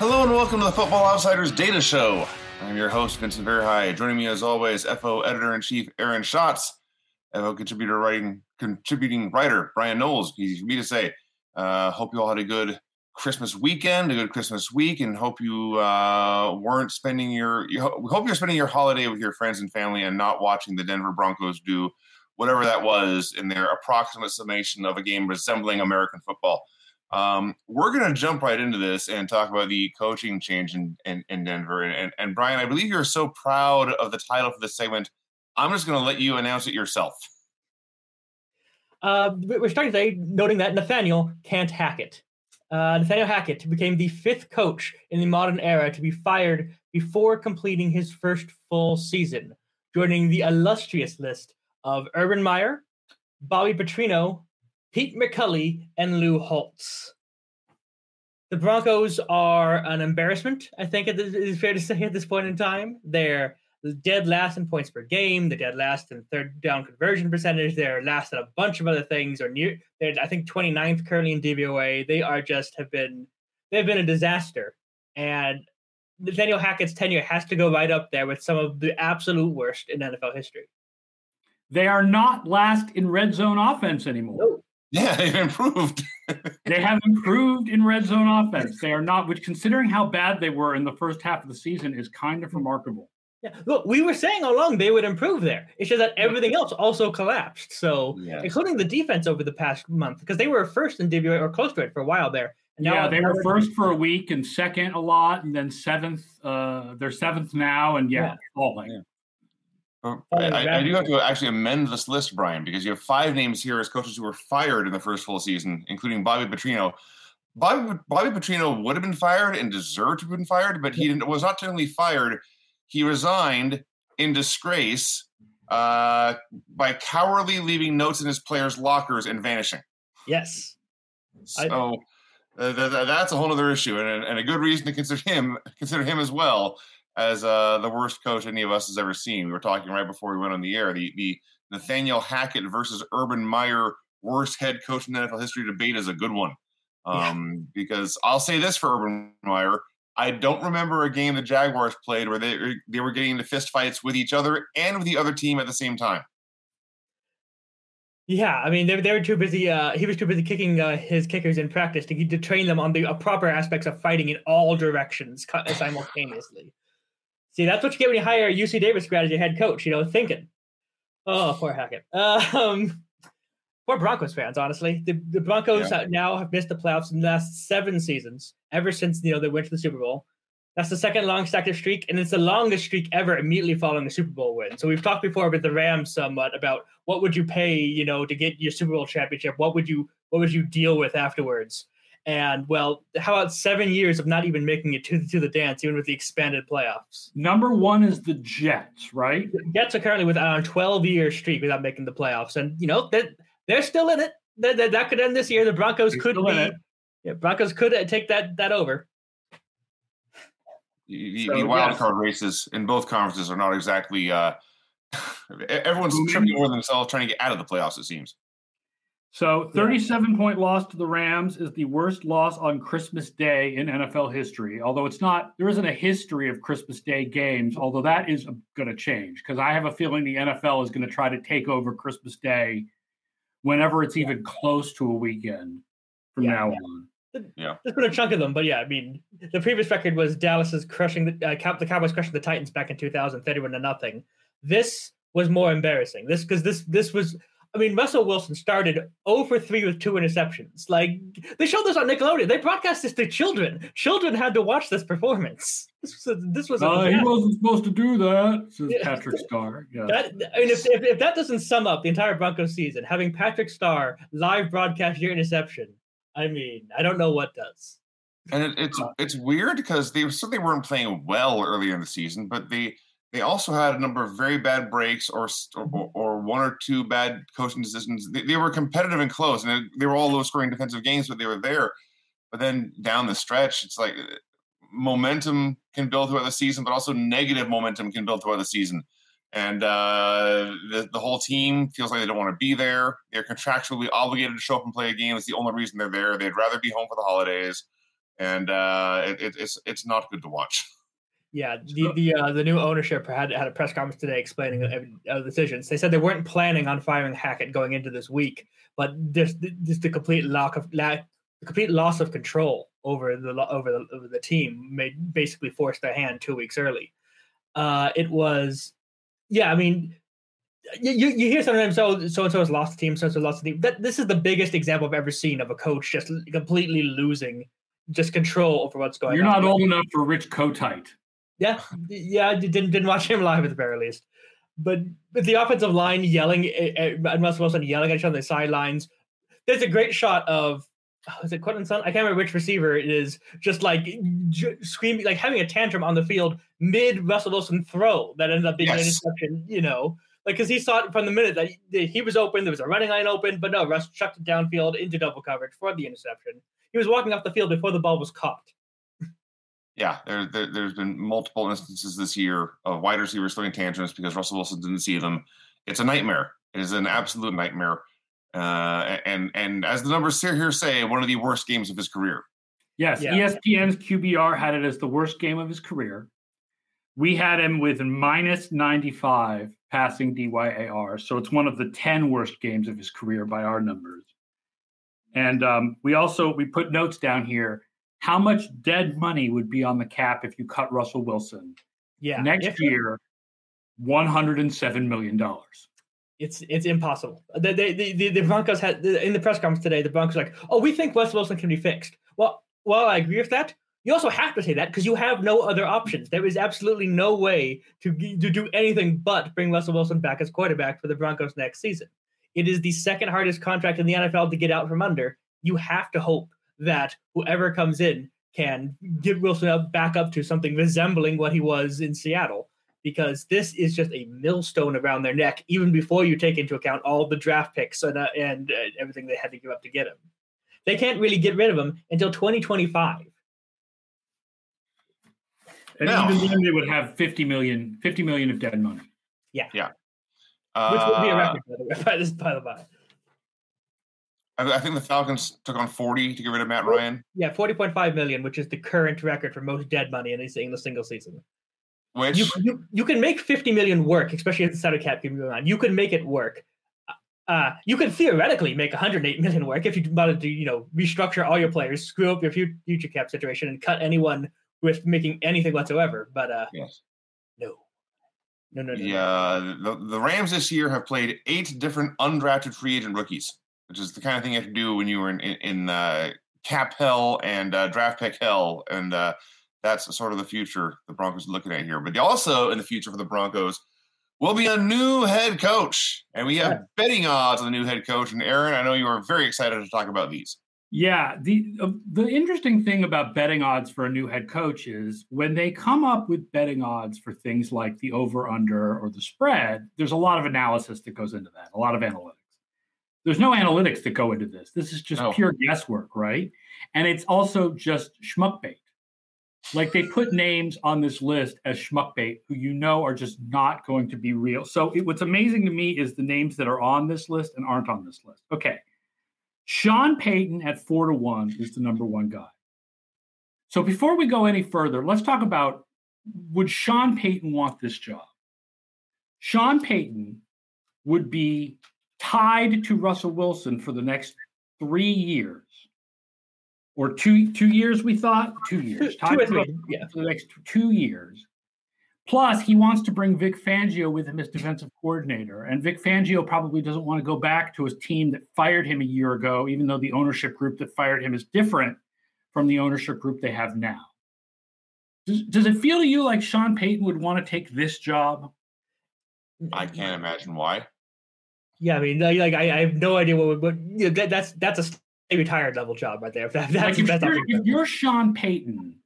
Hello and welcome to the Football Outsiders Data Show. I'm your host, Vincent Verhei. Joining me as always, FO Editor in Chief Aaron Schatz, FO contributor writing contributing writer Bryan Knowles. Easy for me to say. Uh, hope you all had a good Christmas weekend, a good Christmas week, and hope you uh, weren't spending your. You ho- hope you're spending your holiday with your friends and family and not watching the Denver Broncos do whatever that was in their approximate summation of a game resembling American football. Um, we're going to jump right into this and talk about the coaching change in, in, in Denver. And, and, and, Bryan, I believe you're so proud of the title for this segment. I'm just going to let you announce it yourself. Uh, we're starting today noting that Nathaniel can't hack it. Uh, Nathaniel Hackett became the fifth coach in the modern era to be fired before completing his first full season, joining the illustrious list of Urban Meyer, Bobby Petrino, Pete McCulley, and Lou Holtz. The Broncos are an embarrassment, I think it is fair to say at this point in time. They're dead last in points per game. They're dead last in third down conversion percentage. They're last in a bunch of other things. Or near, they're I think 29th currently in DVOA. They are just have been they've been a disaster. And Nathaniel Hackett's tenure has to go right up there with some of the absolute worst in NFL history. They are not last in red zone offense anymore. No. Yeah, they've improved. they have improved in red zone offense. They are not, which considering how bad they were in the first half of the season is kind of remarkable. Yeah, look, we were saying all along they would improve there. It's just that everything else also collapsed. So, yeah. including the defense over the past month, because they were first in DVOA or close to it for a while there. yeah, they were first for a week and second a lot, and then seventh. Uh, they're seventh now, and yeah, yeah. falling. Yeah. I, I, do have to actually amend this list, Bryan, because you have five names here as coaches who were fired in the first full season, including Bobby Petrino. Bobby, Bobby Petrino would have been fired and deserved to have been fired, but he was not technically fired. He resigned in disgrace uh, by cowardly leaving notes in his players' lockers and vanishing. Yes. So uh, th- th- that's a whole other issue, and, and a good reason to consider him consider him as well as uh, the worst coach any of us has ever seen. We were talking right before we went on the air. The the Nathaniel Hackett versus Urban Meyer worst head coach in NFL history debate is a good one. Um, yeah. Because I'll say this for Urban Meyer. I don't remember a game the Jaguars played where they they were getting into fistfights with each other and with the other team at the same time. Yeah, I mean they, they were too busy. Uh, he was too busy kicking uh, his kickers in practice to, to train them on the uh, proper aspects of fighting in all directions simultaneously. See, that's what you get when you hire a UC Davis grad as your head coach. You know, thinking. Oh, poor Hackett. Um, poor Broncos fans, honestly. The, the Broncos yeah. now have missed the playoffs in the last seven seasons, ever since you know they went to the Super Bowl. That's the second longest active streak, and it's the longest streak ever immediately following a Super Bowl win. So we've talked before with the Rams somewhat about what would you pay, you know, to get your Super Bowl championship. What would you what would you deal with afterwards? And well, how about seven years of not even making it to the, to the dance, even with the expanded playoffs? Number one is the Jets, right? The Jets are currently with a 12 year streak without making the playoffs, and you know that they're, they're, still in it. That, that, that could end this year. The Broncos they're could be. Yeah, Broncos could take that that over. The, so, the wild card races in both conferences are not exactly. Uh, everyone's tripping over themselves trying to get out of the playoffs. It seems. So, 37 point loss to the Rams is the worst loss on Christmas Day in NFL history. Although it's not, there isn't a history of Christmas Day games, although that is going to change because I have a feeling the NFL is going to try to take over Christmas Day whenever it's even close to a weekend from yeah, now yeah. on. Yeah, there's been a chunk of them, but yeah, I mean, the previous record was Dallas's crushing the uh, the Cowboys crushing the Titans back in 2000, 31 to nothing. This was more embarrassing. This because this this was I mean, Russell Wilson started over 3 with two interceptions. Like, they showed this on Nickelodeon. They broadcast this to children. Children had to watch this performance. This was, this was uh, he wasn't supposed to do that, says Patrick Star. Yeah. That, I mean, if, if, if, that doesn't sum up the entire Broncos season, having Patrick Star live broadcast your interception, I mean, I don't know what does. And it, it's it's weird because they certainly weren't playing well earlier in the season, but they – they also had a number of very bad breaks or or, or one or two bad coaching decisions. They, they were competitive and close, and they were all low scoring defensive games, but they were there. But then down the stretch, it's like uh, momentum can build throughout the season, but also negative momentum can build throughout the season. And uh, the, the whole team feels like they don't want to be there. They're contractually obligated to show up and play a game. It's the only reason they're there. They'd rather be home for the holidays. and uh, it, it, it's it's not good to watch. Yeah, the the uh, the new ownership had had a press conference today explaining the uh, decisions. They said they weren't planning on firing Hackett going into this week, but just just the complete lack of lack, the complete loss of control over the over the, over the team made basically forced their hand two weeks early. Uh, it was, yeah, I mean, you, you hear sometimes so so and so has lost the team, so and so lost the team. That this is the biggest example I've ever seen of a coach just completely losing just control over what's going You're on. You're not old enough for Rich Kotite. Yeah, yeah, I didn't didn't watch him live at the very least. But but the offensive line yelling eh, eh, and Russell Wilson yelling at each other on the sidelines. There's a great shot of oh, is it Quentin Sutton? I can't remember which receiver it is. Just like j- screaming, like having a tantrum on the field mid Russell Wilson throw that ended up being yes. an interception. You know, like because he saw it from the minute that he, he, was open, there was a running line open, but no, Russ chucked it downfield into double coverage for the interception. He was walking off the field before the ball was caught yeah, there, there has been multiple instances this year of wide receivers throwing tantrums because Russell Wilson didn't see them. It's a nightmare. It is an absolute nightmare. Uh, and and as the numbers here say, one of the worst games of his career. Yes, yeah. ESPN's QBR had it as the worst game of his career. We had him with minus 95 passing DYAR. So it's one of the 10 worst games of his career by our numbers. And um, we also we put notes down here how much dead money would be on the cap if you cut Russell Wilson? Yeah. Next year, one hundred and seven million dollars. It's it's impossible. The, the, the, the Broncos had in the press conference today. The Broncos like, oh, we think Russell Wilson can be fixed. Well, well, I agree with that. You also have to say that because you have no other options. There is absolutely no way to to do anything but bring Russell Wilson back as quarterback for the Broncos next season. It is the second hardest contract in the NFL to get out from under. You have to hope that whoever comes in can get Wilson up back up to something resembling what he was in Seattle. Because this is just a millstone around their neck, even before you take into account all the draft picks and, uh, and uh, everything they had to give up to get him. They can't really get rid of him until 2025. And no. even then, they would have 50 million, 50 million of dead money. Yeah. Yeah. Which would be a record, by the way, by this, by way. I, think the Falcons took on 40 to get rid of Matt Ryan. Yeah, 40.5 million, which is the current record for most dead money in a, in single season. Which you, you, you can make 50 million work, especially if the salary cap keeps going on. You can make it work. Uh, you could theoretically make 108 million work if you wanted to, you know, restructure all your players, screw up your future cap situation, and cut anyone with making anything whatsoever. But uh, yes. no, no, no, no. Yeah, no. the the Rams this year have played eight different undrafted free agent rookies which is the kind of thing you have to do when you were in in, in uh, cap hell and uh, draft pick hell, and uh, that's sort of the future the Broncos are looking at here. But also in the future for the Broncos will be a new head coach, and we have betting odds on the new head coach. And Aaron, I know you are very excited to talk about these. Yeah, the uh, the interesting thing about betting odds for a new head coach is when they come up with betting odds for things like the over under or the spread, there's a lot of analysis that goes into that, a lot of analytics. There's no analytics that go into this. This is just pure guesswork, right? And it's also just schmuck bait. Like they put names on this list as schmuck bait who you know are just not going to be real. So it, what's amazing to me is the names that are on this list and aren't on this list. Okay. Sean Payton at four to one is the number one guy. So before we go any further, let's talk about would Sean Payton want this job? Sean Payton would be tied to Russell Wilson for the next three years. Or two two years, we thought? Two years. Tied two, to yeah. for the next two years. Plus, he wants to bring Vic Fangio with him as defensive coordinator. And Vic Fangio probably doesn't want to go back to his team that fired him a year ago, even though the ownership group that fired him is different from the ownership group they have now. Does, does it feel to you like Sean Payton would want to take this job? I can't imagine why. Yeah, I mean, like I, I have no idea what would. But, you know, that, that's that's a stay retired level job right there. If, that, that's, like if, that's you're, if you're Sean Payton,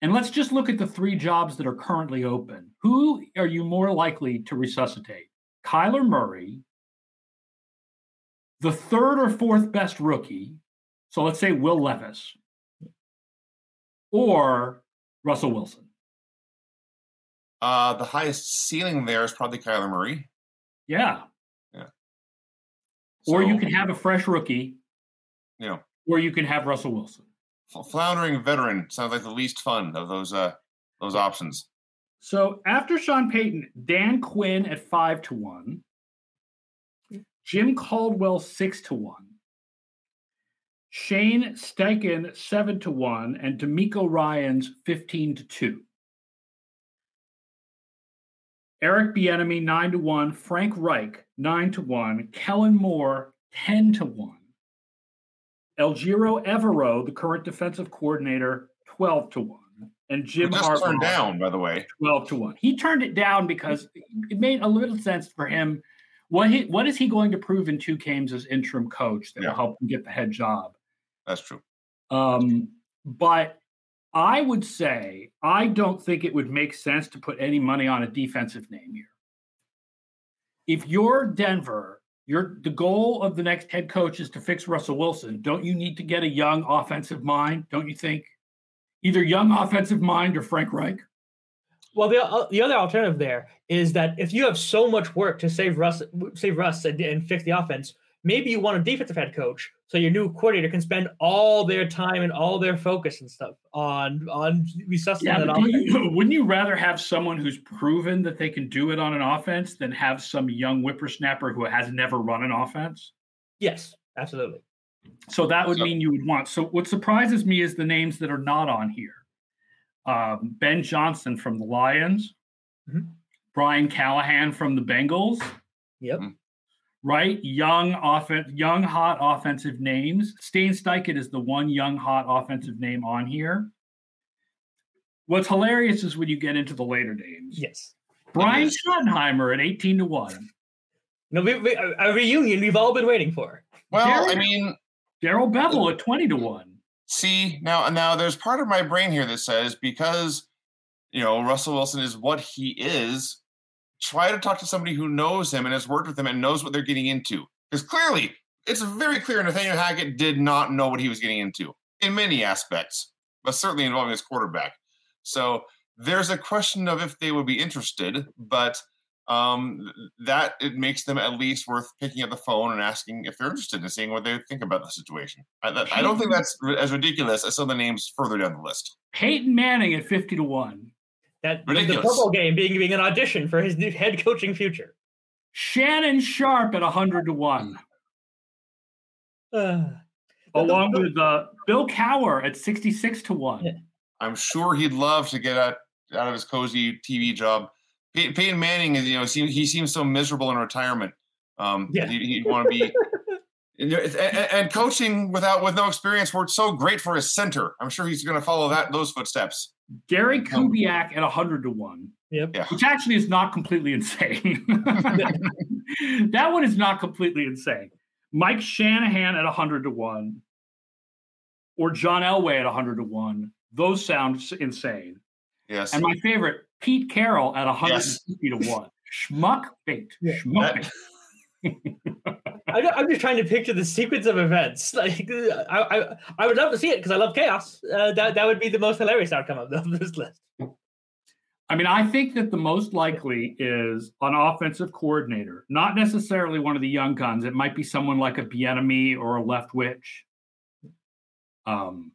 and let's just look at the three jobs that are currently open. Who are you more likely to resuscitate? Kyler Murray, the third or fourth best rookie. So let's say Will Levis, or Russell Wilson. Uh, the highest ceiling there is probably Kyler Murray. Yeah. So, or you can have a fresh rookie. Yeah. Or you can have Russell Wilson. floundering veteran sounds like the least fun of those uh those options. So after Sean Payton, Dan Quinn at five to one, Jim Caldwell six to one, Shane Steichen seven to one, and DeMeco Ryans fifteen to two. Eric Bieniemy nine to one, Frank Reich nine to one, Kellen Moore ten to one, Ejiro Evero, the current defensive coordinator, twelve to one, and Jim just Harbaugh turned down, by the way. twelve to one. He turned it down because it made a little sense for him. What he, what is he going to prove in two games as interim coach that Yeah. will help him get the head job? That's true. Um, but I would say I don't think it would make sense to put any money on a defensive name here. If you're Denver, you're the goal of the next head coach is to fix Russell Wilson. Don't you need to get a young offensive mind? Don't you think? Either young offensive mind or Frank Reich. Well, the uh, the other alternative there is that if you have so much work to save Russ, save Russ, and, and fix the offense, maybe you want a defensive head coach so your new coordinator can spend all their time and all their focus and stuff on on resuscitating Yeah, that offense. you, wouldn't you rather have someone who's proven that they can do it on an offense than have some young whippersnapper who has never run an offense? Yes, absolutely. So that would So- mean you would want. So what surprises me is the names that are not on here. Um, ben Johnson from the Lions, Mhm. Brian Callahan from the Bengals, Yep. Right? Young offense, young hot offensive names. Shane Steichen is the one young hot offensive name on here. What's hilarious is when you get into the later names. Yes. Brian Yes. Schottenheimer at 18 to 1. No, we, we, a a reunion we've all been waiting for. Well, Jerry- I mean, Darrell Bevell at 20 to 1. see now now there's part of my brain here that says because you know Russell Wilson is what he is, try to talk to somebody who knows him and has worked with him and knows what they're getting into. Because clearly, it's very clear Nathaniel Hackett did not know what he was getting into in many aspects, but certainly involving his quarterback. So there's a question of if they would be interested, but um, that it makes them at least worth picking up the phone and asking if they're interested in seeing what they think about the situation. I, that- I don't think that's as ridiculous as some of the names further down the list. Peyton Manning at 50 to 1. That the Ridiculous. football game being being an audition for his new head coaching future. Shannon Sharpe at 100 to 1. Uh, Along with uh, Bill Cowher at 66 to 1. Yeah. I'm sure he'd love to get out, out of his cozy TV job. Pey- Peyton Manning is, you know, seem, he seems so miserable in retirement. Um, Yeah. he, he'd want to be. And, you know, it's- and, and coaching without with no experience worked so great for his center. I'm sure he's going to follow that those footsteps. Gary Kubiak at 100 to 1. Yep. Yeah. Which actually is not completely insane. that one is not completely insane. Mike Shanahan at 100 to 1 or John Elway at 100 to 1. Those sound insane. Yes. And my favorite, Pete Carroll at 150 to 1. Schmuck bait. Yeah. Schmuck That- bait. I, I'm just trying to picture the sequence of events. Like I, I, I would love to see it because I love chaos. Uh, that that would be the most hilarious outcome of of this list. I mean, I think that the most likely is an offensive coordinator, not necessarily one of the young guns. It might be someone like a Bieniemy or a Leftwich. Um,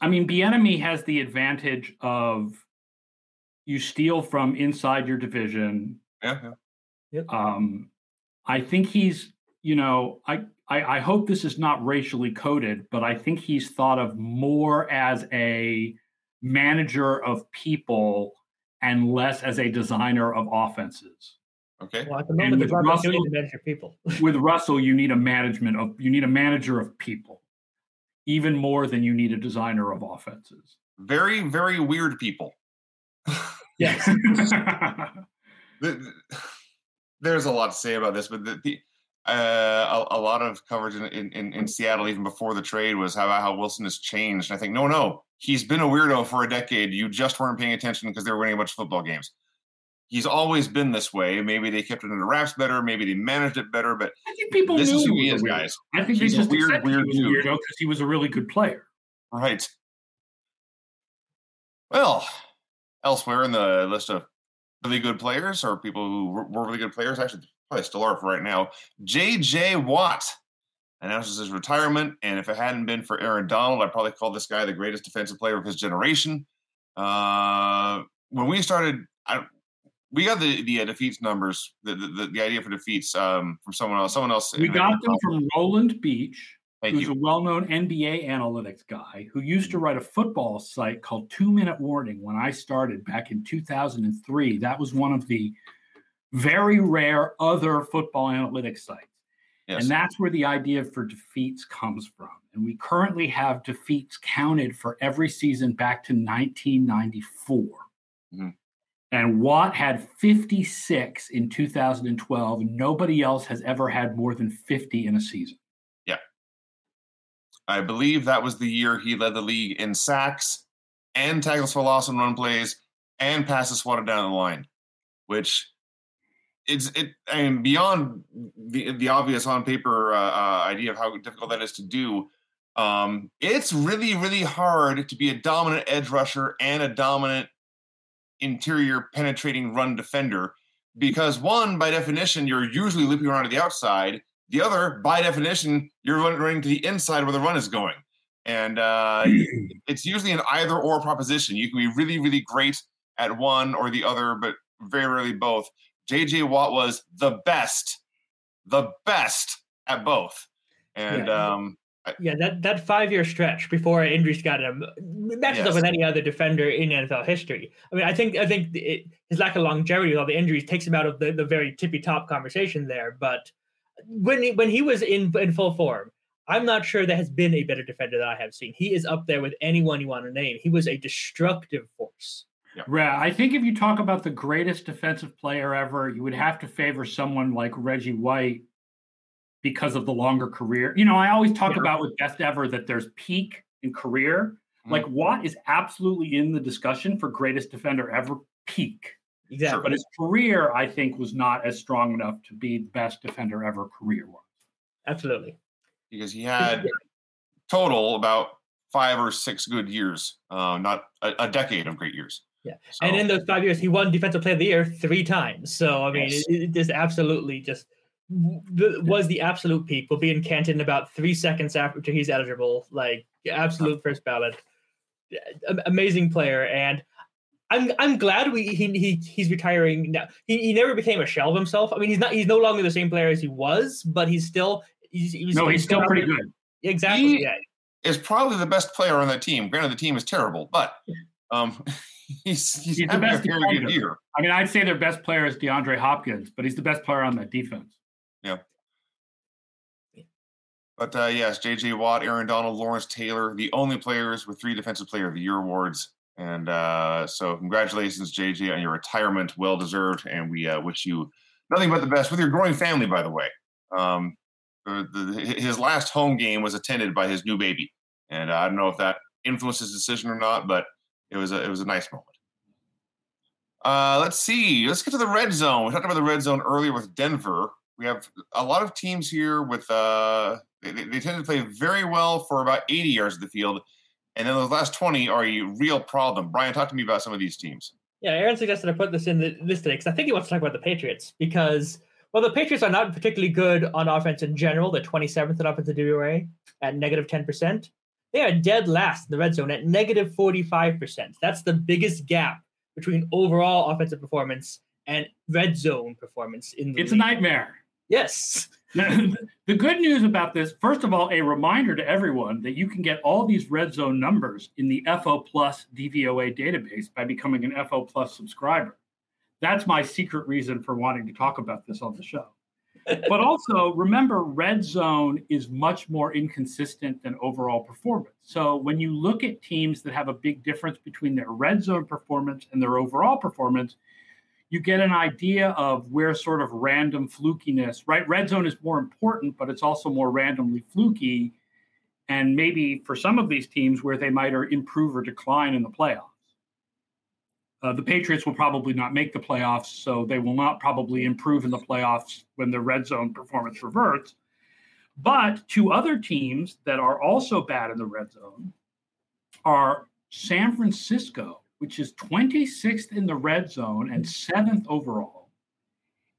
I mean, Bieniemy has the advantage of you steal from inside your division. yeah, yeah. Um, I think he's, you know, I, I I hope this is not racially coded, but I think he's thought of more as a manager of people and less as a designer of offenses. Okay. Well, at the moment, the with Broncos do Russell- to manage people. With Russell, you need a management of you need a manager of people, even more than you need a designer of offenses. Very, very weird people. Yes. the, the- there's a lot to say about this, but the, the uh, a, a lot of coverage in, in, in, Seattle, even before the trade, was how how Wilson has changed. And I think, no, no, he's been a weirdo for a decade. You just weren't paying attention because they were winning a bunch of football games. He's always been this way. Maybe they kept it under wraps better. Maybe they managed it better. But I think people this knew is who he is, a weirdo. guys. I think He's a just weird, weird he weirdo because he was a really good player. Right. Well, elsewhere in the list of really good players or people who were really good players, actually probably still are for right now. J.J. Watt announces his retirement. And if it hadn't been for Aaron Donald, I'd probably call this guy the greatest defensive player of his generation. Uh, when we started, I, we got the the uh, defeats numbers, the, the the idea for defeats um, from someone else. Someone else. We got them from Roland Beech, Thank who's you. a well-known NBA analytics guy who used to write a football site called Two Minute Warning when I started back in 2003. That was one of the very rare other football analytics sites. Yes. And that's where the idea for defeats comes from. And we currently have defeats counted for every season back to 1994. Mhm. And Watt had 56 in 2012. Nobody else has ever had more than 50 in a season. I believe that was the year he led the league in sacks and tackles for loss and run plays and passes swatted down the line, which it's it. I mean, beyond the the obvious on paper uh, uh, idea of how difficult that is to do, um, it's really really hard to be a dominant edge rusher and a dominant interior penetrating run defender because one, by definition, you're usually looping around to the outside. The other, by definition, you're running to the inside where the run is going. And uh, it's usually an either or proposition. You can be really, really great at one or the other, but very rarely both. JJ Watt was the best, the best at both. And Yeah. um, Yeah, that, that five year stretch before injuries got him matches Yes. up with any other defender in NFL history. I mean, I think I think it, his lack of longevity with all the injuries takes him out of the, the very tippy top conversation there. But when he, when he was in in full form, I'm not sure there has been a better defender that I have seen. He is up there with anyone you want to name. He was a destructive force. Yeah, I think if you talk about the greatest defensive player ever, you would have to favor someone like Reggie White because of the longer career. You know, I always talk Yeah. about with best ever that there's peak in career. Mhm. Like Watt is absolutely in the discussion for greatest defender ever peak. Exactly. But his career, I think, was not as strong enough to be the best defender ever career wise. Absolutely. because he had total about five or six good years, uh, not a, a decade of great years. Yeah. So, And in those five years, he won Defensive Player of the Year three times. So I mean, Yes. it, it is absolutely just was the absolute peak. Will be in Canton about three seconds after he's eligible. Like absolute first ballot. Amazing player, and I'm I'm glad we he, he he's retiring now. He, he never became a shell of himself. I mean, he's not he's no longer the same player as he was, but he's still he's, he was, No, he's still out pretty there- good. Exactly. He- yeah. is probably the best player on that team. Granted, the team is terrible, but um, he's he's, He's the having a best very good year. I mean, I'd say their best player is DeAndre Hopkins, but he's the best player on that defense. Yeah. But uh, yes, J.J. Watt, Aaron Donald, Lawrence Taylor, the only players with three Defensive Player of the Year awards. And uh, so, congratulations, J.J., on your retirement. Well deserved. And we uh, wish you nothing but the best with your growing family, by the way. Um, the, the, his last home game was attended by his new baby. And uh, I don't know if that influenced his decision or not, but it was a, it was a nice moment. Uh, let's see. Let's get to the red zone. We talked about the red zone earlier with Denver. We have a lot of teams here with uh, they, they they tend to play very well for about 80 yards of the field, and then those last 20 are a real problem. Bryan, talk to me about some of these teams. Yeah, Aaron suggested I put this in the, this today because I think he wants to talk about the Patriots because well, the Patriots are not particularly good on offense in general. They're 27th in offensive DVOA at negative 10%. They are dead last in the red zone at negative 45%. That's the biggest gap between overall offensive performance and red zone performance in the It's a nightmare. Yes. the good news about this, first of all, a reminder to everyone that you can get all these red zone numbers in the FO Plus DVOA database by becoming an FO Plus subscriber. That's my secret reason for wanting to talk about this on the show. but also remember, red zone is much more inconsistent than overall performance. So when you look at teams that have a big difference between their red zone performance and their overall performance, you get an idea of where sort of random flukiness, right? Red zone is more important, but it's also more randomly fluky. And maybe for some of these teams where they might improve or decline in the playoffs. Uh, the Patriots will probably not make the playoffs, so they will not probably improve in the playoffs when the red zone performance reverts. But two other teams that are also bad in the red zone are San Francisco, which is 26th in the red zone and seventh overall,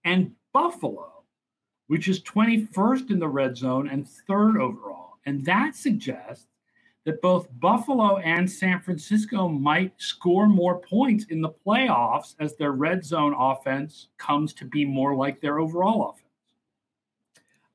and Buffalo, which is 21st in the red zone and third overall. And that suggests that both Buffalo and San Francisco might score more points in the playoffs as their red zone offense comes to be more like their overall offense.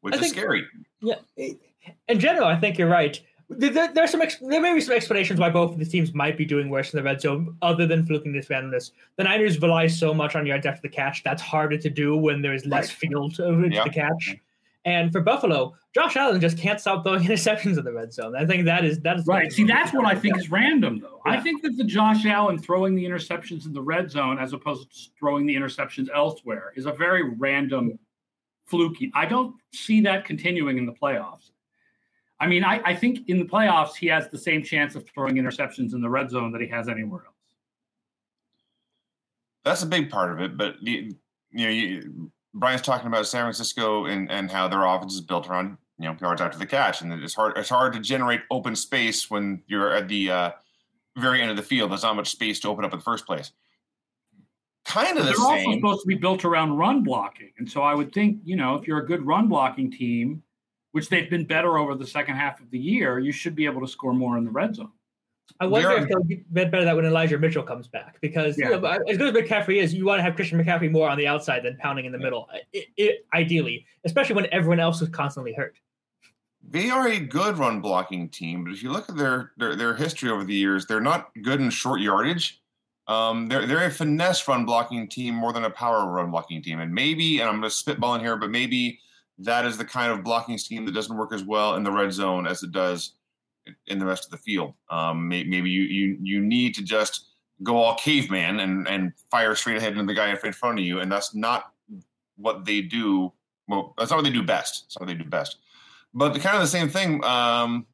Which I is think, scary. Yeah. In general, I think you're right. There, there's some there may be some explanations why both of the teams might be doing worse in the red zone, other than fluking this randomness. The Niners rely so much on yards after the catch that's harder to do when there's less right. field to yeah. the catch. And for Buffalo, Josh Allen just can't stop throwing interceptions in the red zone. I think that is that is right. See, that's what I think is random, though. Yeah. I think that the Josh Allen throwing the interceptions in the red zone as opposed to throwing the interceptions elsewhere is a very random, fluky. I don't see that continuing in the playoffs. I mean, I, I think in the playoffs he has the same chance of throwing interceptions in the red zone that he has anywhere else. That's a big part of it, but you know, you, Bryan's talking about San Francisco and, and how their offense is built around you know yards after the catch, and it's hard it's hard to generate open space when you're at the uh, very end of the field. There's not much space to open up in the first place. Kind of the they're same. also supposed to be built around run blocking, and so I would think you know if you're a good run blocking team, which they've been better over the second half of the year, you should be able to score more in the red zone. I wonder if they'll get better that when Elijah Mitchell comes back because yeah. you know, as good as McCaffrey is, you want to have Christian McCaffrey more on the outside than pounding in the middle, it, it, ideally, especially when everyone else is constantly hurt. They are a good run blocking team, but if you look at their their, their history over the years, they're not good in short yardage. Um, they're they're a finesse run blocking team more than a power run blocking team, and maybe, and I'm going to spitball in here, but maybe that is the kind of blocking scheme that doesn't work as well in the red zone as it does in the rest of the field. Um, maybe you you you need to just go all caveman and and fire straight ahead into the guy in front of you, and that's not what they do. Well, that's not what they do best. That's not what they do best. But the kind of the same thing. Um,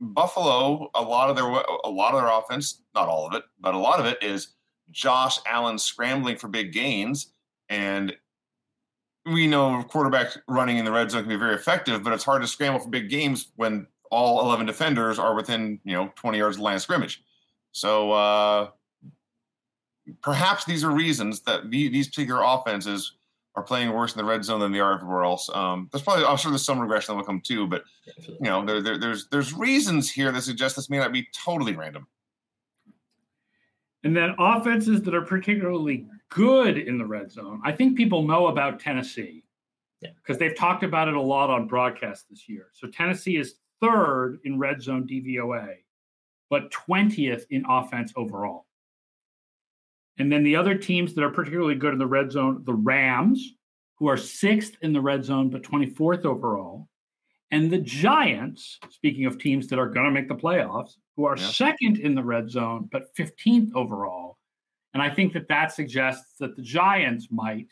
Buffalo, a lot of their a lot of their offense, not all of it, but a lot of it is Josh Allen scrambling for big gains, and we know quarterback running in the red zone can be very effective, but it's hard to scramble for big games when all 11 defenders are within you know 20 yards of the line of scrimmage. So uh, perhaps these are reasons that the, these particular offenses are playing worse in the red zone than they are everywhere else. Um, there's probably I'm sure there's some regression that will come too, but you know there, there, there's there's reasons here that suggest this may not be totally random. And then offenses that are particularly good in the red zone. I think people know about Tennessee because yeah. they've talked about it a lot on broadcast this year. So Tennessee is third in red zone DVOA, but 20th in offense overall. And then the other teams that are particularly good in the red zone, the Rams, who are sixth in the red zone, but 24th overall. And the Giants, speaking of teams that are going to make the playoffs, who are yeah. second in the red zone, but 15th overall. And I think that that suggests that the Giants might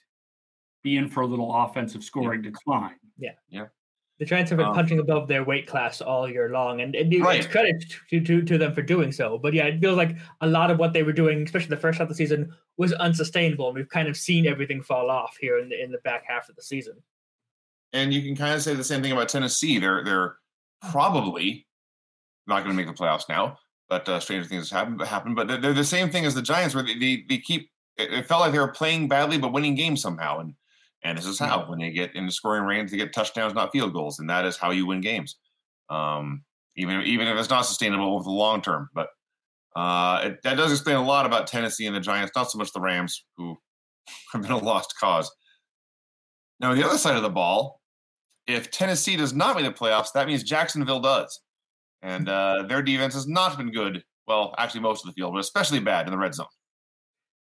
be in for a little offensive scoring yeah. decline. Yeah. Yeah. The Giants have been um, punching above their weight class all year long, and, and right. it's credit to, to, to them for doing so. But yeah, it feels like a lot of what they were doing, especially the first half of the season, was unsustainable. And we've kind of seen everything fall off here in the in the back half of the season. And you can kind of say the same thing about Tennessee. They're they're probably not going to make the playoffs now, but uh, stranger things happen. Happen, but they're, the same thing as the Giants, where they, they, they keep. It felt like they were playing badly but winning games somehow, and and this is how when they get into scoring range, they get touchdowns, not field goals, and that is how you win games. Um, even even if it's not sustainable over the long term, but uh, it, that does explain a lot about Tennessee and the Giants, not so much the Rams, who have been a lost cause. Now, the other side of the ball, if Tennessee does not make the playoffs, that means Jacksonville does, and uh, their defense has not been good. Well, actually, most of the field, but especially bad in the red zone.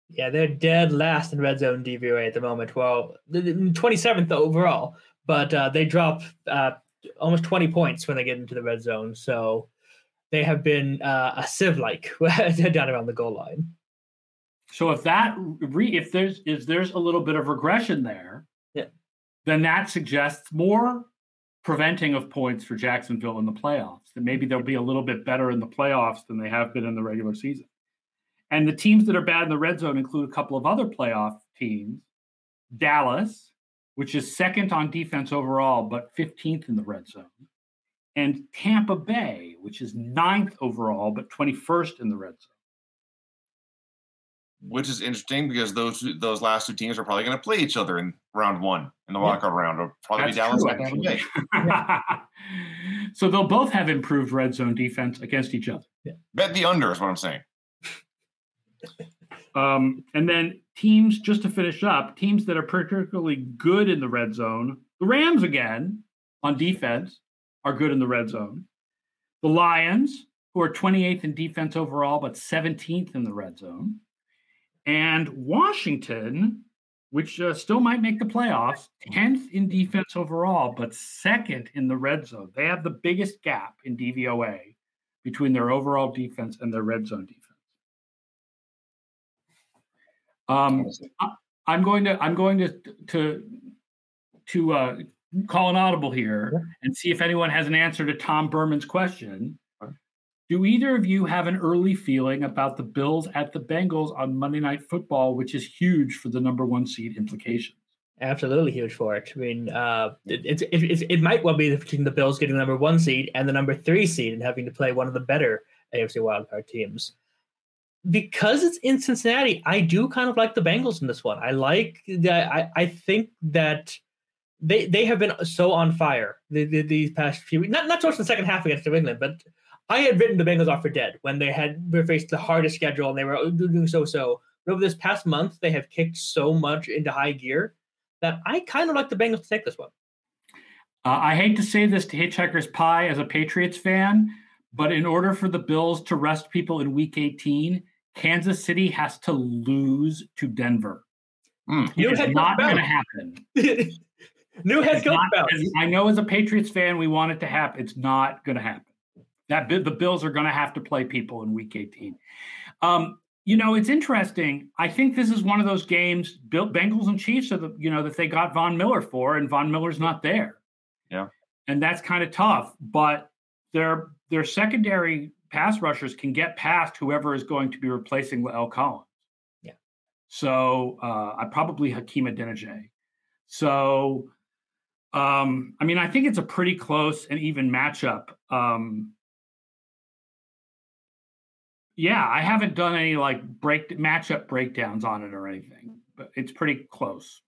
Yeah, they're dead last in red zone DVOA at the moment. Well, 27th overall, but uh, they drop uh, almost 20 points when they get into the red zone. So they have been uh, a sieve like down around the goal line. So if that re, if there's if there's a little bit of regression there, yeah. then that suggests more preventing of points for Jacksonville in the playoffs. That maybe they'll be a little bit better in the playoffs than they have been in the regular season. And the teams that are bad in the red zone include a couple of other playoff teams Dallas, which is second on defense overall, but 15th in the red zone, and Tampa Bay, which is ninth overall, but 21st in the red zone. which is interesting because those those last two teams are probably going to play each other in round one in the wildcard yeah. round. It'll probably That's be Dallas true, so they'll both have improved red zone defense against each other. Yeah. Bet the under is what I'm saying. Um, and then teams, just to finish up, teams that are particularly good in the red zone. The Rams again on defense are good in the red zone. The Lions, who are 28th in defense overall, but 17th in the red zone. And Washington, which uh, still might make the playoffs, 10th in defense overall, but second in the red zone. They have the biggest gap in DVOA between their overall defense and their red zone defense. Um, I, am going to I'm going to to to uh, call an audible here and see if anyone has an answer to Tom Berman's question. Do either of you have an early feeling about the Bills at the Bengals on Monday Night Football, which is huge for the number one seed implications? Absolutely huge for it. I mean, uh, it, it, it, it, might well be between the Bills getting the number one seed and the number three seed and having to play one of the better AFC wildcard teams. Because it's in Cincinnati, I do kind of like the Bengals in this one. I like that. I, I think that they they have been so on fire the, the, these past few weeks. Not not so much the second half against New England, but I had written the Bengals off for dead when they had faced the hardest schedule and they were doing so so. But over this past month, they have kicked so much into high gear that I kind of like the Bengals to take this one. Uh, I hate to say this to Hitchhiker's Pie as a Patriots fan, but in order for the Bills to rest people in Week 18, Kansas City has to lose to Denver. Mm. It is not going to happen. New head coach. I know as a Patriots fan, we want it to happen. It's not going to happen. That the Bills are going to have to play people in Week 18. Um, you know, it's interesting. I think this is one of those games. Bill, Bengals and Chiefs are the you know that they got Von Miller for, and Von Miller's not there. Yeah, and that's kind of tough. But their their secondary pass rushers can get past whoever is going to be replacing La'el Collins. Yeah. So uh, I probably Hakeem Adeniji. So um, I mean, I think it's a pretty close and even matchup. Um, yeah, I haven't done any like break matchup breakdowns on it or anything, but it's pretty close.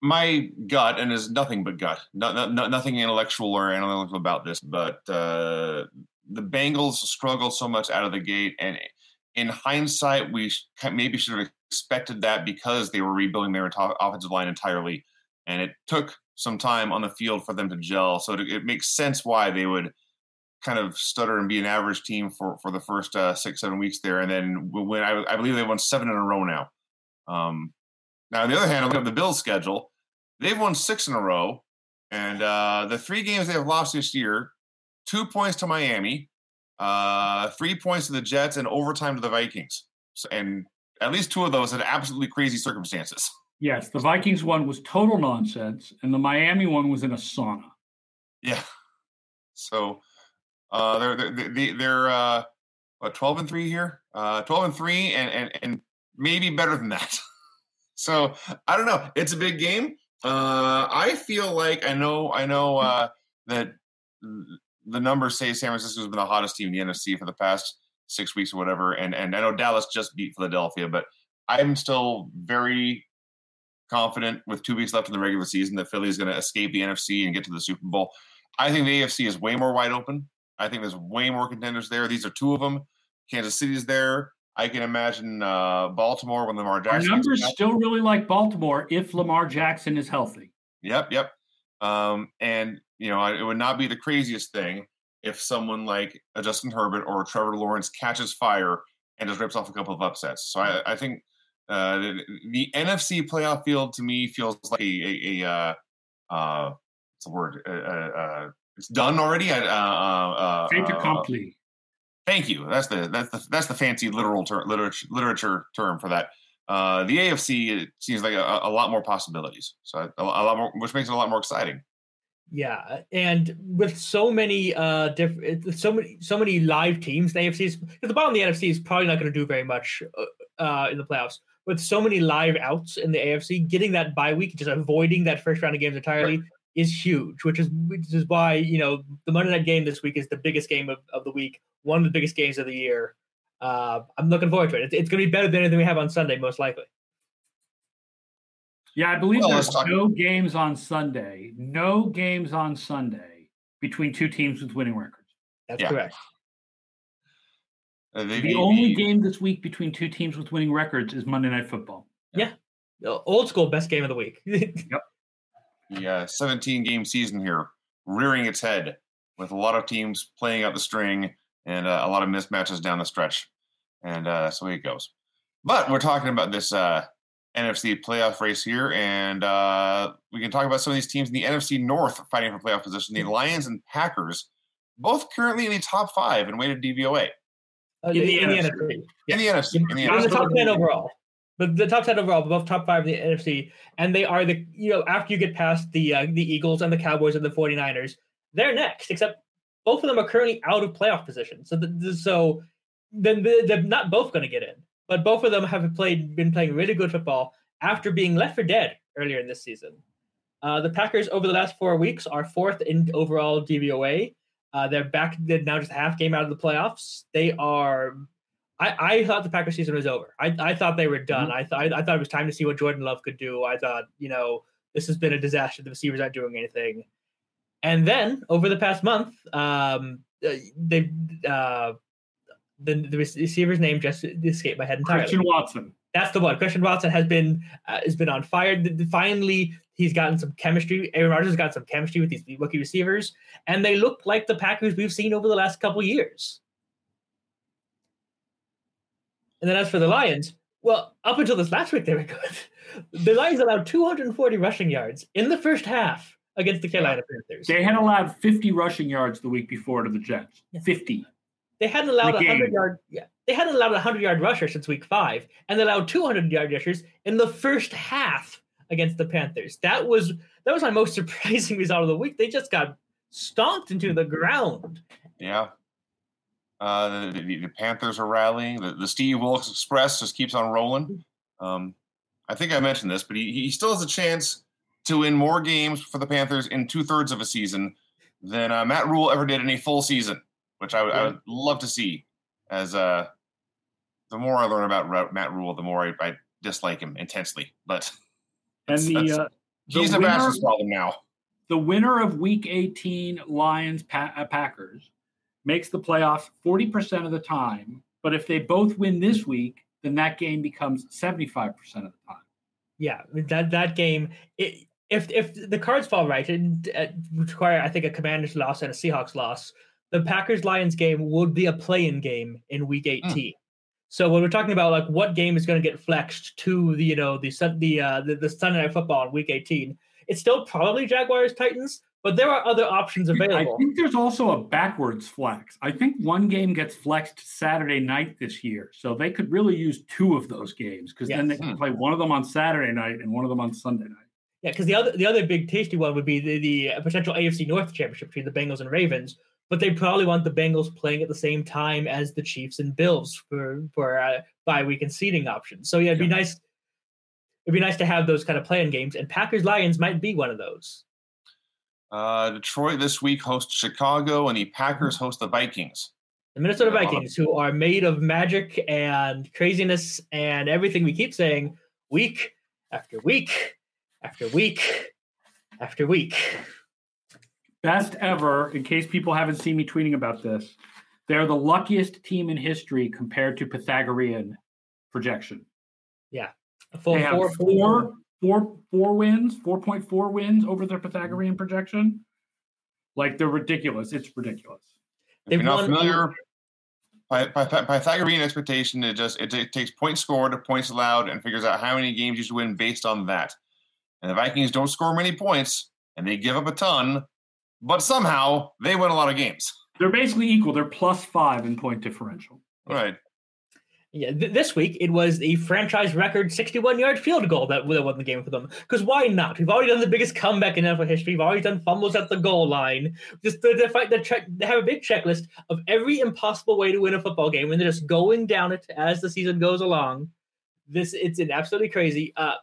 My gut, and is nothing but gut, no, no, nothing intellectual or analytical about this, but uh, the Bengals struggle so much out of the gate, and in hindsight, we maybe should have expected that because they were rebuilding their offensive line entirely, and it took some time on the field for them to gel. So it, it makes sense why they would kind of stutter and be an average team for for the first uh, six seven weeks there, and then when I, I believe they won seven in a row now. Um, now on the other hand, I look at the Bills' schedule; they've won six in a row, and uh, the three games they have lost this year, two points to Miami, uh, three points to the Jets, and overtime to the Vikings, so, and at least two of those had absolutely crazy circumstances. Yes, the Vikings one was total nonsense, and the Miami one was in a sauna. Yeah. So uh, they're they're they're uh, what twelve and three here, uh, twelve and three, and and and maybe better than that. so I don't know. It's a big game. Uh, I feel like I know I know uh, that the numbers say San Francisco has been the hottest team in the NFC for the past six weeks or whatever, and and I know Dallas just beat Philadelphia, but I'm still very confident with two weeks left in the regular season that Philly is going to escape the NFC and get to the Super Bowl. I think the AFC is way more wide open. I think there's way more contenders there. These are two of them. Kansas City's there. I can imagine uh, Baltimore when Lamar Jackson. Our numbers still really like Baltimore if Lamar Jackson is healthy. Yep, yep. Um, and you know, it would not be the craziest thing if someone like a Justin Herbert or Trevor Lawrence catches fire and just rips off a couple of upsets. So I, I think uh, the, the, NFC playoff field to me feels like a, a, a uh, uh, what's the word? Uh, uh, uh it's done already. Uh, uh, Fait accompli. Thank you. That's the that's the that's the fancy literal ter- literature literature term for that. Uh, the AFC it seems like a, a lot more possibilities, so a, a, lot more, which makes it a lot more exciting. Yeah, and with so many uh different, so many so many live teams, the AFC is the bottom of the NFC is probably not going to do very much uh, in the playoffs. With so many live outs in the AFC, getting that bye week, just avoiding that first round of games entirely, is huge, which is which is why you know the Monday night game this week is the biggest game of, of the week, one of the biggest games of the year. uh, I'm looking forward to it. It's, it's going to be better than anything we have on Sunday, most likely. Yeah, I believe well, there's no games on Sunday. No games on Sunday between two teams with winning records. That's yeah. correct. Uh, the only game this week between two teams with winning records is Monday Night Football. Yeah. yeah. Old school best game of the week. yep. The 17 game season here rearing its head with a lot of teams playing out the string and uh, a lot of mismatches down the stretch. And uh, so it goes. But we're talking about this uh, NFC playoff race here, and uh, we can talk about some of these teams in the NFC North fighting for playoff position. The Lions and Packers, both currently in the top five in weighted DVOA. Uh, in, the, in, the, NFC. In the NFC. In the, NFC. the top 10 overall. But the top 10 overall, both top five in the NFC. And they are the, you know, after you get past the uh, the Eagles and the Cowboys and the 49ers, they're next, except both of them are currently out of playoff position. So, the, so then they're not both going to get in. But both of them have played been playing really good football after being left for dead earlier in this season. Uh, the Packers over the last four weeks are fourth in overall DVOA. Uh, they're back. They're now just half game out of the playoffs. They are. I, I thought the Packers season was over. I, I thought they were done. Mm-hmm. I thought I thought it was time to see what Jordan Love could do. I thought you know this has been a disaster. The receivers aren't doing anything. And then over the past month, um, uh, they uh, the the receiver's name just escaped my head entirely. Christian Watson. That's the one. Christian Watson has been uh, has been on fire. Finally, he's gotten some chemistry. Aaron Rodgers has got some chemistry with these rookie receivers, and they look like the Packers we've seen over the last couple years. And then as for the Lions, well, up until this last week, they were good. The Lions allowed 240 rushing yards in the first half against the Carolina Panthers. They had allowed 50 rushing yards the week before to the Jets. 50. They hadn't allowed a hundred yard. Yeah, they hadn't allowed a hundred yard rusher since week five, and they allowed two hundred yard rushers in the first half against the Panthers. That was that was my most surprising result of the week. They just got stomped into the ground. Yeah. Uh, the, the, the Panthers are rallying. The, the Steve Wilks Express just keeps on rolling. Um, I think I mentioned this, but he, he still has a chance to win more games for the Panthers in two thirds of a season than uh, Matt Rhule ever did in a full season which I, yeah. I would love to see. As uh, the more I learn about Matt Rhule, the more I, I dislike him intensely. But and the, uh, he's the, the problem now. The winner of Week 18 Lions pa- uh, Packers makes the playoffs 40% of the time. But if they both win this week, then that game becomes 75% of the time. Yeah, that that game. It, if if the cards fall right, it, it require I think a Commanders loss and a Seahawks loss the Packers Lions game would be a play-in game in Week hmm. 18. Mm. So when we're talking about like what game is going to get flexed to the you know the the uh, the, the Sunday Night Football in Week 18, it's still probably Jaguars Titans, but there are other options available. I think there's also a backwards flex. I think one game gets flexed Saturday night this year, so they could really use two of those games because yes. then they can play one of them on Saturday night and one of them on Sunday night. Yeah, because the other the other big tasty one would be the, the potential AFC North championship between the Bengals and Ravens, but they probably want the Bengals playing at the same time as the Chiefs and Bills for for uh, bye week and seeding options. So yeah, it'd yeah. be nice. It'd be nice to have those kind of playing games, and Packers Lions might be one of those. Uh, Detroit this week hosts Chicago, and the Packers mm-hmm. host the Vikings. The Minnesota Vikings, who are made of magic and craziness and everything we keep saying, week after week after week after week best ever, in case people haven't seen me tweeting about this, they're the luckiest team in history compared to Pythagorean projection. Yeah. Full they have four, four, four, four wins, 4.4 wins over their Pythagorean mm-hmm. projection. Like they're ridiculous. It's ridiculous. If They've you're not familiar, Pythagorean expectation, it just it, it takes points scored to points allowed and figures out how many games you should win based on that. And the Vikings don't score many points and they give up a ton, but somehow they win a lot of games. They're basically equal. They're plus five in point differential. Right. Yeah, th- this week it was the franchise record 61 yard field goal that, that won the game for them. Because why not? We've already done the biggest comeback in NFL history. We've already done fumbles at the goal line. Just to, to fight the check, they have a big checklist of every impossible way to win a football game, and they're just going down it as the season goes along. This it's an absolutely crazy. Uh,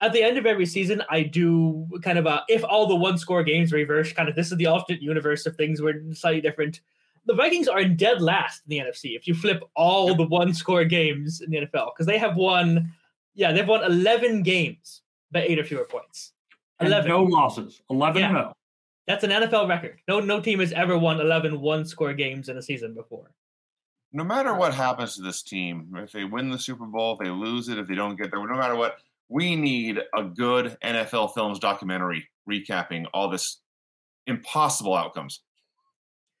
at the end of every season, I do kind of a if all the one score games reverse, kind of this is the alternate universe if things were slightly different. The Vikings are in dead last in the NFC if you flip all the one score games in the NFL because they have won, yeah, they've won 11 games by eight or fewer points. And 11. no losses. 11 Yeah. 0. That's an NFL record. No, no team has ever won 11 one score games in a season before. No matter what happens to this team, if they win the Super Bowl, if they lose it, if they don't get there, no matter what, we need a good NFL Films documentary recapping all this impossible outcomes.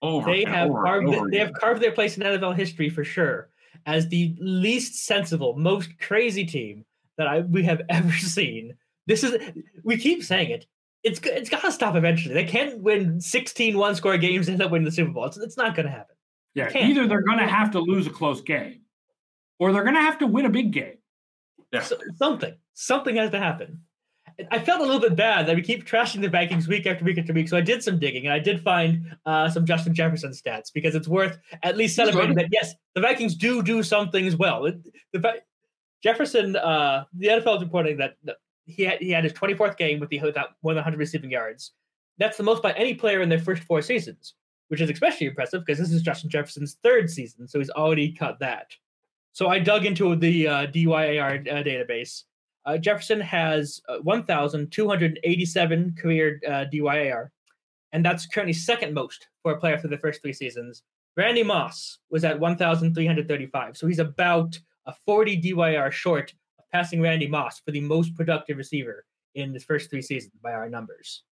Over They have over carved over they have carved their place in NFL history for sure as the least sensible, most crazy team that I we have ever seen. This is we keep saying it. It's it's got to stop eventually. They can't win 16 one score games and end up winning the Super Bowl. It's, it's not going to happen. Yeah, either they're going to have to lose a close game or they're going to have to win a big game. Yeah. So, something something has to happen. I felt a little bit bad that we keep trashing the Vikings week after week after week. So I did some digging and I did find uh, some Justin Jefferson stats because it's worth at least celebrating that yes, the Vikings do do some things well. It- The Jefferson, uh, the NFL is reporting that he had he had his 24th game with the without more than 100 receiving yards. That's the most by any player in their first four seasons, which is especially impressive because this is Justin Jefferson's third season, so he's already cut that. So I dug into the uh, DYAR uh, database. Uh, Jefferson has uh, 1,287 career uh, DYAR, and that's currently second most for a player for the first three seasons. Randy Moss was at 1,335, so he's about a 40 DYAR short of passing Randy Moss for the most productive receiver in his first three seasons by our numbers.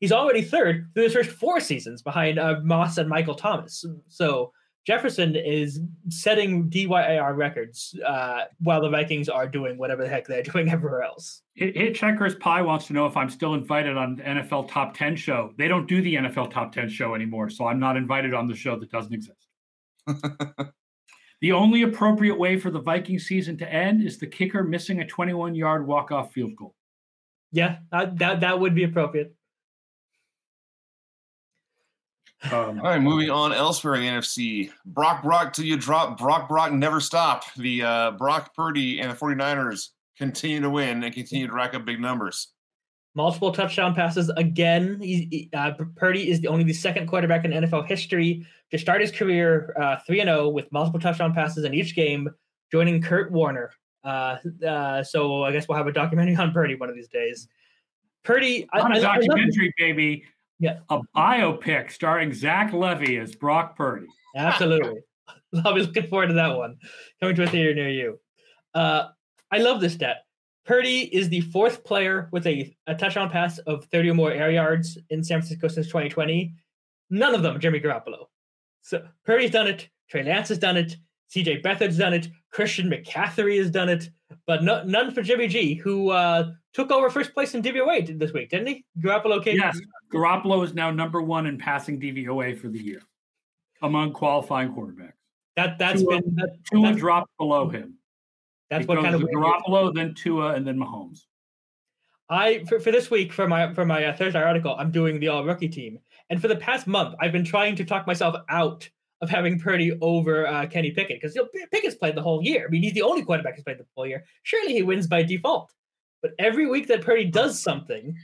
He's already third through his first four seasons behind uh, Moss and Michael Thomas. So Jefferson is setting DYAR records uh, while the Vikings are doing whatever the heck they're doing everywhere else. Hit, Hit Checkers Pie wants to know if I'm still invited on the NFL Top 10 show. They don't do the NFL Top 10 show anymore, so I'm not invited on the show that doesn't exist. the only appropriate way for the Viking season to end is the kicker missing a 21 yard walk off field goal. Yeah, that, that, that would be appropriate. Um, All right, moving on elsewhere in the NFC. Brock Brock till you drop. Brock Brock never stop. The uh, Brock Purdy and the 49ers continue to win and continue to rack up big numbers. multiple touchdown passes again. He, he- uh, Purdy is the only the second quarterback in NFL history to start his career uh, three and zero with multiple touchdown passes in each game, joining Kurt Warner. Uh, uh, so I guess we'll have a documentary on Purdy one of these days. Purdy, I, not I- a I love it. documentary, baby. Yeah. A biopic starring Zach Levi as Brock Purdy. Absolutely. I'll be looking forward to that one coming to a theater near you. Uh, I love this stat. Purdy is the fourth player with a, a touchdown pass of 30 or more air yards in San Francisco since 2020. None of them Jimmy Garoppolo. So Purdy's done it. Trey Lance has done it. CJ Beathard's done it. Christian McCaffrey has done it. But no, none for Jimmy G, who uh, took over first place in DVOA this week, didn't he? Garoppolo came. Yes, Garoppolo is now number one in passing DVOA for the year among qualifying quarterbacks. That, that's Tua- been that, Tua that's, dropped below him. that's what kind of Garoppolo, then Tua, and then Mahomes. I for, for this week for my for my uh, Thursday article, I'm doing the all rookie team, and for the past month, I've been trying to talk myself out of having Purdy over uh, Kenny Pickett because you know, Pickett's played the whole year. I mean, he's the only quarterback who's played the whole year. Surely he wins by default. But every week that Purdy does something,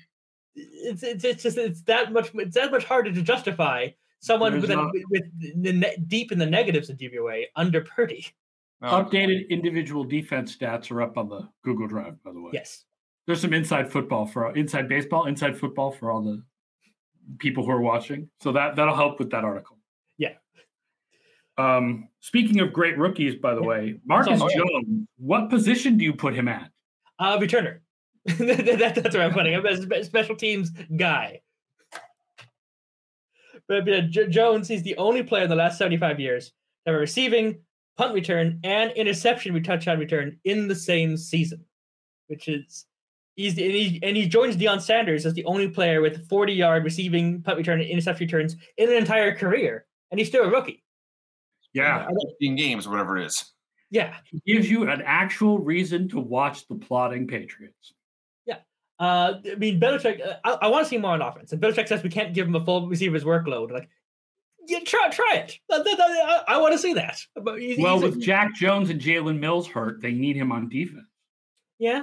it's it's, it's just it's that much it's that much harder to justify someone There's with a, not- with the ne- deep in the negatives in DVOA under Purdy. No, Updated individual defense stats are up on the Google Drive, by the way. Yes. There's some inside football for inside baseball, inside football for all the people who are watching. So that that'll help with that article. Yeah. Um, speaking of great rookies, by the Yeah. way, Marcus Oh, yeah. Jones, what position do you put him at? Uh, returner. that, that- that's where I'm putting him as a special teams guy. But, J- Jones, he's the only player in the last 75 years to have a receiving, punt return, and interception touchdown return in the same season, which is he's and he, and he joins Deion Sanders as the only player with 40 yard receiving, punt return, and interception returns in an entire career, and he's still a rookie. Yeah, 15 games, or whatever it is. Yeah. he gives you an actual reason to watch the plotting Patriots. Yeah, uh, I mean, Belichick. Uh, I, I want to see more on offense, and Belichick says we can't give him a full receiver's workload. Like, yeah, try try it. Th- th- I, want to see that. But he's- Well, he's with Jack Jones and Jalen Mills hurt, they need him on defense. yeah,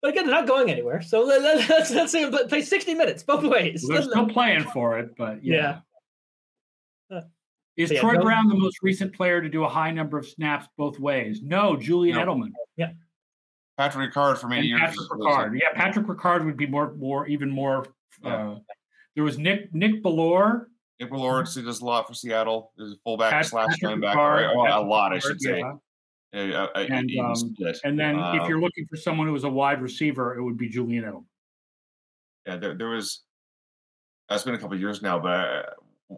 but again, they're not going anywhere. So let, let, let's let's see him play- play sixty minutes both ways. They're still playing for it, but yeah. Yeah. Is Yeah, Troy no- Brown the most recent player to do a high number of snaps both ways? No, Julian No. Edelman Yeah. Patrick Ricard for many and years. Patrick Ricard. Yeah, Patrick Ricard would be more, more, even more. Yeah. Uh, there was Nick Nick Bellore. Nick Lord does a lot for Seattle. Is a fullback Pat- slash Patrick linebacker. Ricard, right? Oh, a Patrick lot, I should say. yeah. Uh, uh, uh, And, um. And then Uh, if you're looking for someone who was a wide receiver, it would be Julian Edelman. yeah, there, there was. That's been a couple of years now, but I,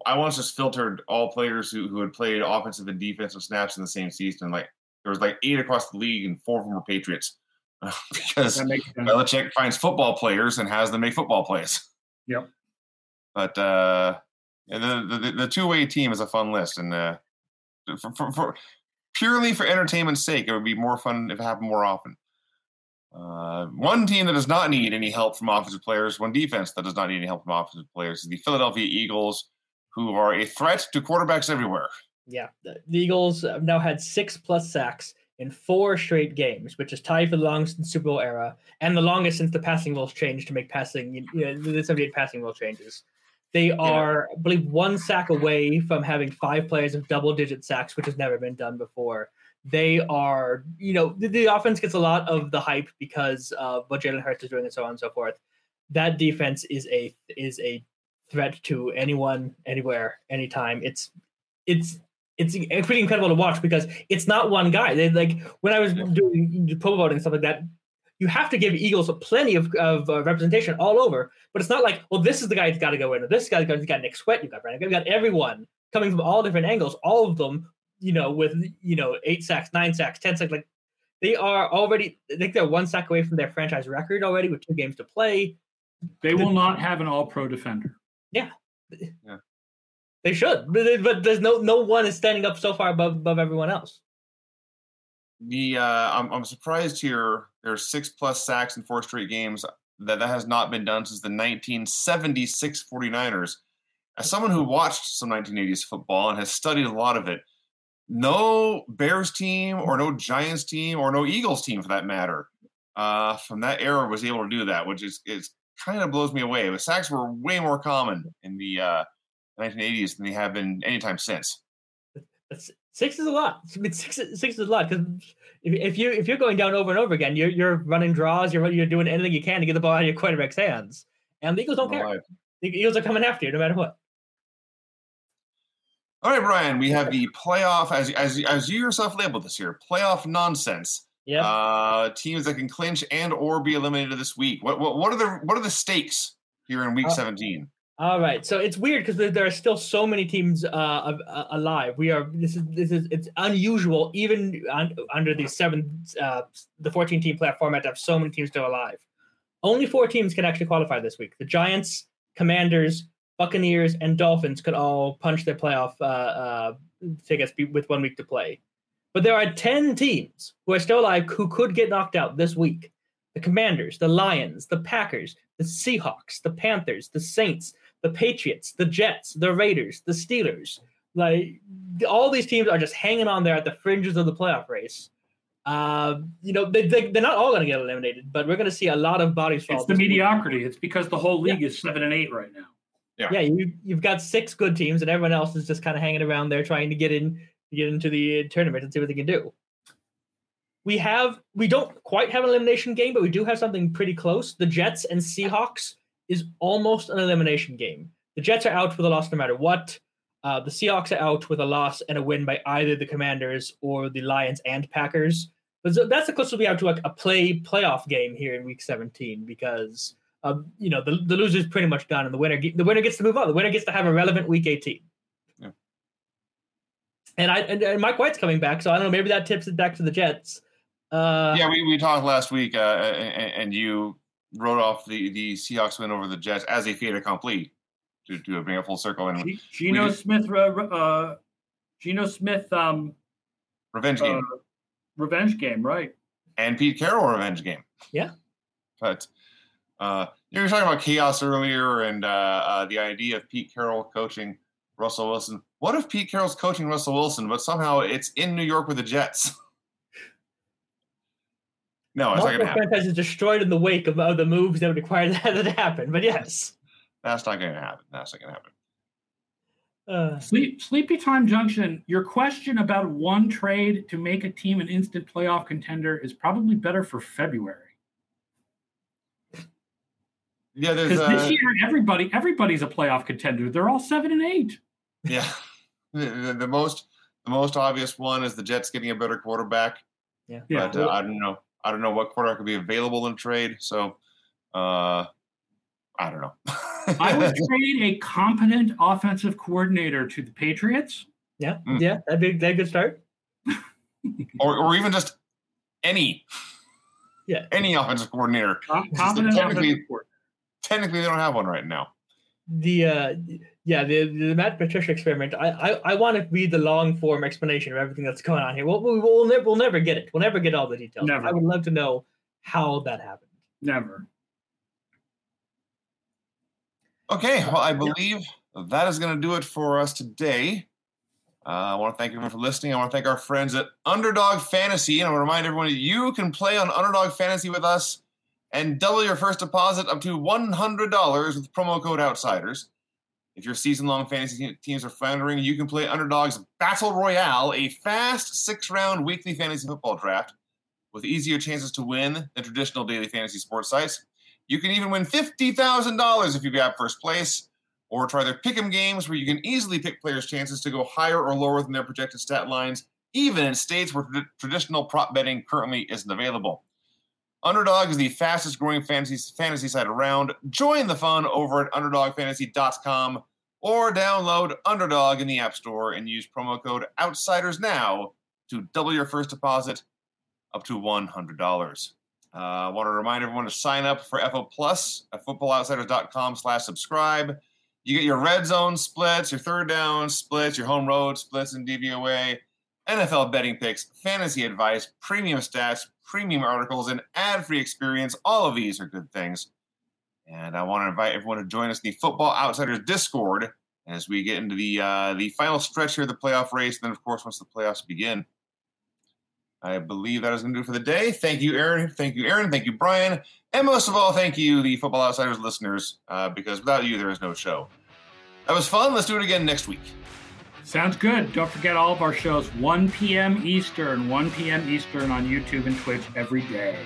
I once just filtered all players who, who had played offensive and defensive snaps in the same season. Like there was like eight across the league, and four of them were Patriots, because. Belichick finds football players and has them make football plays. Yep. But uh, and the the, the two way team is a fun list, and uh, for, for, for purely for entertainment's sake, it would be more fun if it happened more often. Uh, one team that does not need any help from offensive players, one defense that does not need any help from offensive players, is the Philadelphia Eagles, who are a threat to quarterbacks everywhere. Yeah, the, Eagles have now had six plus sacks in four straight games, which is tied for the longest in the Super Bowl era and the longest since the passing rules changed to make passing, you know, the 78 passing rule changes. They are, I believe, one sack away from having five players of double digit sacks, which has never been done before. They are, you know, the, the offense gets a lot of the hype because of what Jalen Hurts is doing and so on and so forth. That defense is a is a threat to anyone, anywhere, anytime. It's it's it's pretty incredible to watch because it's not one guy. They like when I was doing pro voting and stuff like that. You have to give Eagles plenty of, of uh, representation all over, but it's not like, well, this is the guy who's got to go in, or this guy's got, got Nick Sweat, you got Brandon, you got everyone coming from all different angles, all of them, you know, with you know eight sacks, nine sacks, ten sacks, like they are already. I think they're one sack away from their franchise record already with two games to play. They will not have an All Pro defender. They should, but, but there's no no one is standing up so far above above everyone else. The uh, I'm, I'm surprised here. There's six plus sacks in four straight games. That that has not been done since the 1976 49ers. As someone who watched some 1980s football and has studied a lot of it, no Bears team or no Giants team or no Eagles team for that matter uh, from that era was able to do that, which is is kind of blows me away. The sacks were way more common in the uh, 1980s than they have been anytime since. Six is a lot. I mean, six, six is a lot because if, if you if you're going down over and over again, you're you're running draws, you're you're doing anything you can to get the ball out of your quarterback's hands, and the Eagles don't care. The Eagles are coming after you no matter what. All right, Bryan, we have the playoff, as, as, as you yourself labeled this year, playoff nonsense. Yeah. Uh, teams that can clinch and or be eliminated this week. What, what, what are the what are the stakes here in week Uh, 17? All right, so it's weird because there, there are still so many teams uh, uh, alive. We are this is this is it's unusual even un, under the seven uh, the fourteen team playoff format to have so many teams still alive. Only four teams can actually qualify this week. The Giants, Commanders, Buccaneers, and Dolphins could all punch their playoff uh, uh, tickets with one week to play. But there are ten teams who are still alive who could get knocked out this week. The Commanders, the Lions, the Packers, the Seahawks, the Panthers, the Saints, the Patriots, the Jets, the Raiders, the Steelers. Like all these teams are just hanging on there at the fringes of the playoff race. Uh, you know, they, they, they're not all going to get eliminated, but we're going to see a lot of bodies fall. It's the this week. mediocrity. It's because the whole league is seven and eight right now. Yeah, you, you've got six good teams, and everyone else is just kind of hanging around there trying to get in, get into the tournament and see what they can do. We have, we don't quite have an elimination game, but we do have something pretty close. The Jets and Seahawks is almost an elimination game. The Jets are out with a loss no matter what. Uh, the Seahawks are out with a loss and a win by either the Commanders or the Lions and Packers. But so that's the closest we have to like a play playoff game here in Week 17 because um, you know the, the loser's pretty much done, and the winner the winner gets to move on. The winner gets to have a relevant Week 18. Yeah. And I and, and Mike White's coming back, so I don't know. Maybe that tips it back to the Jets. Uh, yeah, we, we talked last week, uh, and, and you wrote off the, the Seahawks win over the Jets as a fait accompli to, to bring it full circle. And G- Geno we- Smith, uh, uh, Geno Smith, um, revenge uh, game. revenge game, right? and Pete Carroll revenge game. Yeah. But uh, you were talking about chaos earlier and uh, uh, the idea of Pete Carroll coaching Russell Wilson. What if Pete Carroll's coaching Russell Wilson, but somehow it's in New York with the Jets? no, it's not going to happen. franchises destroyed in the wake of, of the moves that would require that to happen. But yes. That's not going to happen. That's not going to happen. Uh, Sleep, Sleepy Time Junction, your question about one trade to make a team an instant playoff contender is probably better for February. Yeah, there's because this year everybody everybody's a playoff contender. They're all seven and eight. Yeah, the, the, most the most obvious one is the Jets getting a better quarterback. Yeah, but yeah. Uh, I don't know. I don't know what quarterback could be available in trade. So, uh, I don't know. I would trade a competent offensive coordinator to the Patriots. Yeah, mm. yeah, that'd be that good start. or, or even just any, yeah, any offensive coordinator. competent technically, technically, they don't have one right now. The uh, yeah, the the Matt Patricia experiment. I I, I want to read the long form explanation of everything that's going on here. We'll we'll, we'll, never, we'll never get it. We'll never get all the details. Never. I would love to know how that happened. Never. Okay, well, I believe that is going to do it for us today. Uh, I want to thank everyone for listening. I want to thank our friends at Underdog Fantasy. And I want to remind everyone that you can play on Underdog Fantasy with us and double your first deposit up to $100 with promo code OUTSIDERS. If your season long fantasy teams are floundering, you can play Underdog's Battle Royale, a fast six round weekly fantasy football draft with easier chances to win than traditional daily fantasy sports sites. You can even win $50,000 if you grab first place, or try their pick'em games where you can easily pick players' chances to go higher or lower than their projected stat lines, even in states where traditional prop betting currently isn't available. Underdog is the fastest growing fantasy, fantasy site around. Join the fun over at underdogfantasy.com or download Underdog in the App Store and use promo code OUTSIDERS now to double your first deposit up to $100. Uh, I want to remind everyone to sign up for FO Plus at footballoutsiders.com slash subscribe. You get your red zone splits, your third down splits, your home road splits and DVOA, NFL betting picks, fantasy advice, premium stats, premium articles, and ad-free experience. All of these are good things. And I want to invite everyone to join us in the Football Outsiders Discord as we get into the uh, the final stretch here of the playoff race. And then, of course, once the playoffs begin. I believe that is going to do for the day. Thank you, Aaron. Thank you, Aaron. Thank you, Bryan. And most of all, thank you, the Football Outsiders listeners, uh, because without you, there is no show. That was fun. Let's do it again next week. Sounds good. Don't forget all of our shows 1 p.m. Eastern, 1 p.m. Eastern on YouTube and Twitch every day.